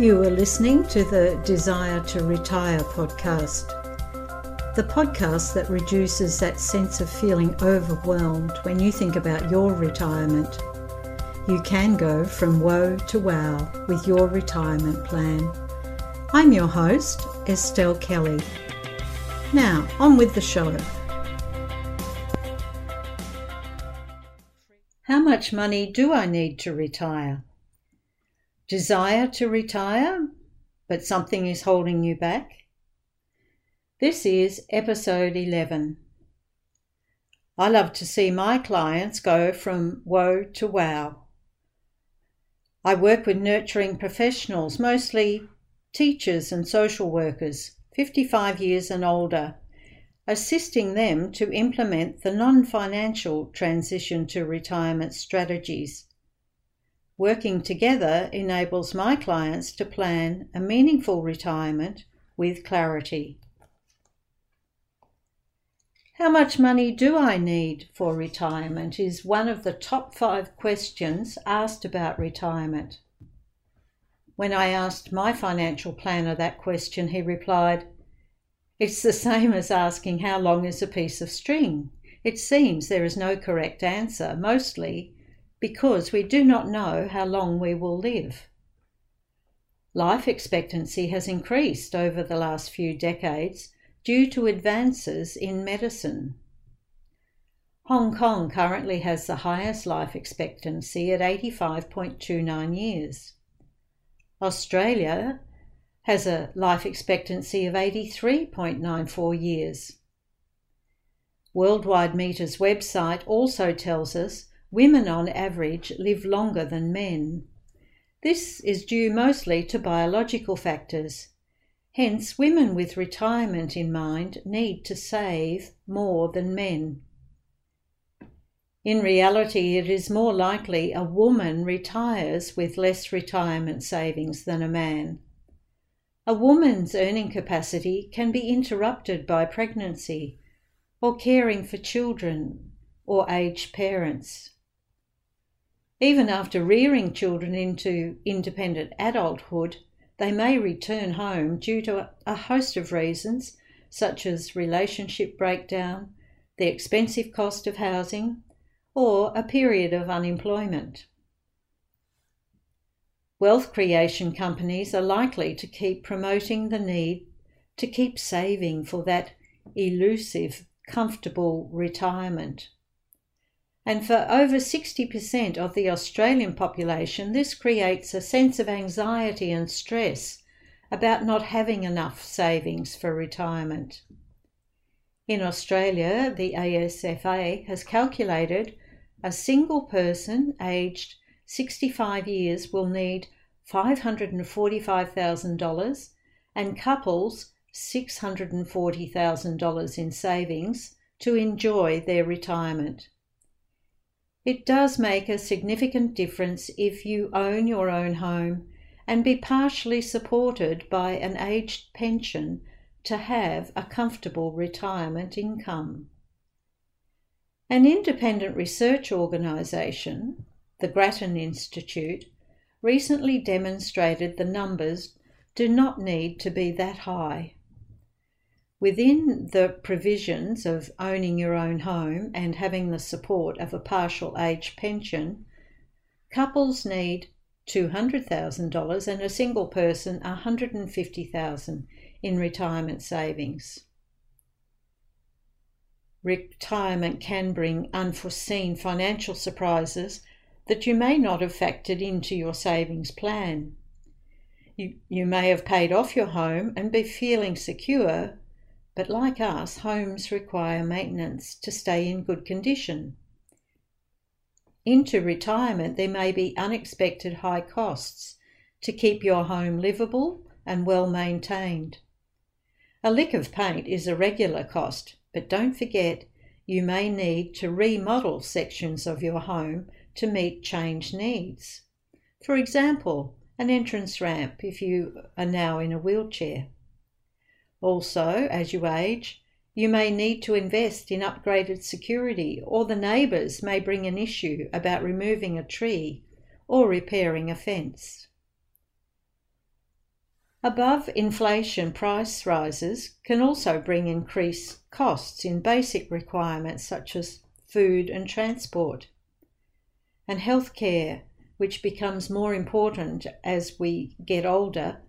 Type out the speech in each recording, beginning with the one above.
You are listening to the Desire to Retire podcast, the podcast that reduces that sense of feeling overwhelmed when you think about your retirement. You can go from woe to wow with your retirement plan. I'm your host, Estelle Kelly. Now, on with the show. How much money do I need to retire? Desire to retire, but something is holding you back? This is episode 11. I love to see my clients go from woe to wow. I work with nurturing professionals, mostly teachers and social workers, 55 years and older, assisting them to implement the non financial transition to retirement strategies Working together enables my clients to plan a meaningful retirement with clarity. How much money do I need for retirement is one of the top five questions asked about retirement. When I asked my financial planner that question, he replied, It's the same as asking how long is a piece of string. It seems there is no correct answer. Mostly, because we do not know how long we will live. Life expectancy has increased over the last few decades due to advances in medicine. Hong Kong currently has the highest life expectancy at 85.29 years. Australia has a life expectancy of 83.94 years. Worldometers website also tells us women on average live longer than men. This is due mostly to biological factors. Hence, women with retirement in mind need to save more than men. In reality, it is more likely a woman retires with less retirement savings than a man. A woman's earning capacity can be interrupted by pregnancy or caring for children or aged parents. Even after rearing children into independent adulthood, they may return home due to a host of reasons, such as relationship breakdown, the expensive cost of housing, or a period of unemployment. Wealth creation companies are likely to keep promoting the need to keep saving for that elusive, comfortable retirement. And for over 60% of the Australian population, this creates a sense of anxiety and stress about not having enough savings for retirement. In Australia, the ASFA has calculated a single person aged 65 years will need $545,000 and couples $640,000 in savings to enjoy their retirement. It does make a significant difference if you own your own home and be partially supported by an aged pension to have a comfortable retirement income. An independent research organisation, the Grattan Institute, recently demonstrated the numbers do not need to be that high. Within the provisions of owning your own home and having the support of a partial age pension, couples need $200,000 and a single person $150,000 in retirement savings. Retirement can bring unforeseen financial surprises that you may not have factored into your savings plan. You, you may have paid off your home and be feeling secure but like us, homes require maintenance to stay in good condition. Into retirement, there may be unexpected high costs to keep your home livable and well maintained. A lick of paint is a regular cost, but don't forget you may need to remodel sections of your home to meet changed needs. For example, an entrance ramp if you are now in a wheelchair. Also, as you age, you may need to invest in upgraded security, or the neighbours may bring an issue about removing a tree or repairing a fence. Above inflation price rises can also bring increased costs in basic requirements such as food and transport. And healthcare, which becomes more important as we get older,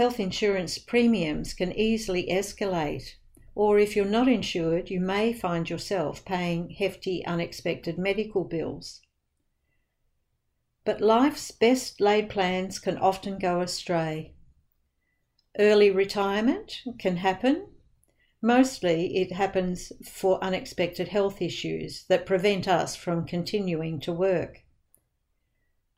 health insurance premiums can easily escalate. Or if you're not insured, you may find yourself paying hefty unexpected medical bills. But life's best laid plans can often go astray. Early retirement can happen. Mostly it happens for unexpected health issues that prevent us from continuing to work.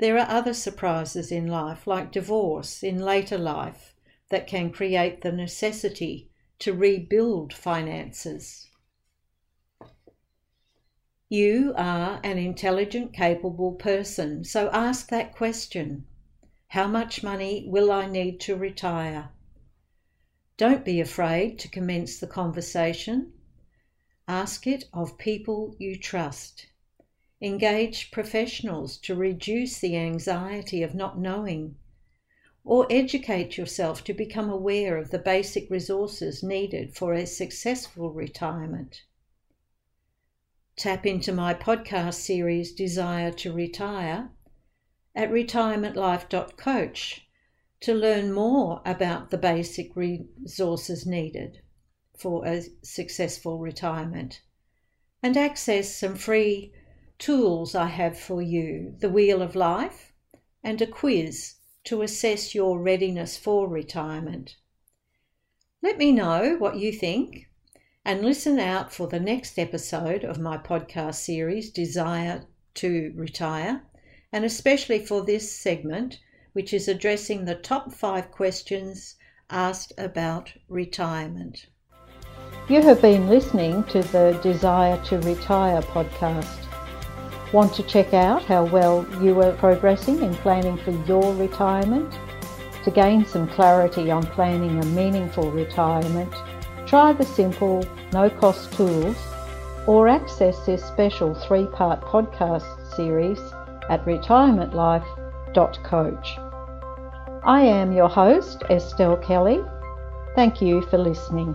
There are other surprises in life, like divorce in later life, that can create the necessity to rebuild finances. You are an intelligent, capable person, so ask that question How much money will I need to retire? Don't be afraid to commence the conversation. Ask it of people you trust. Engage professionals to reduce the anxiety of not knowing. Or educate yourself to become aware of the basic resources needed for a successful retirement. Tap into my podcast series Desire to Retire at retirementlife.coach to learn more about the basic resources needed for a successful retirement and access some free tools I have for you the Wheel of Life and a quiz to assess your readiness for retirement. Let me know what you think and listen out for the next episode of my podcast series, Desire to Retire, and especially for this segment which is addressing the top five questions asked about retirement. You have been listening to the Desire to Retire podcast. Want to check out how well you are progressing in planning for your retirement? To gain some clarity on planning a meaningful retirement, try the simple, no cost tools or access this special three part podcast series at retirementlife.coach. I am your host, Estelle Kelly. Thank you for listening.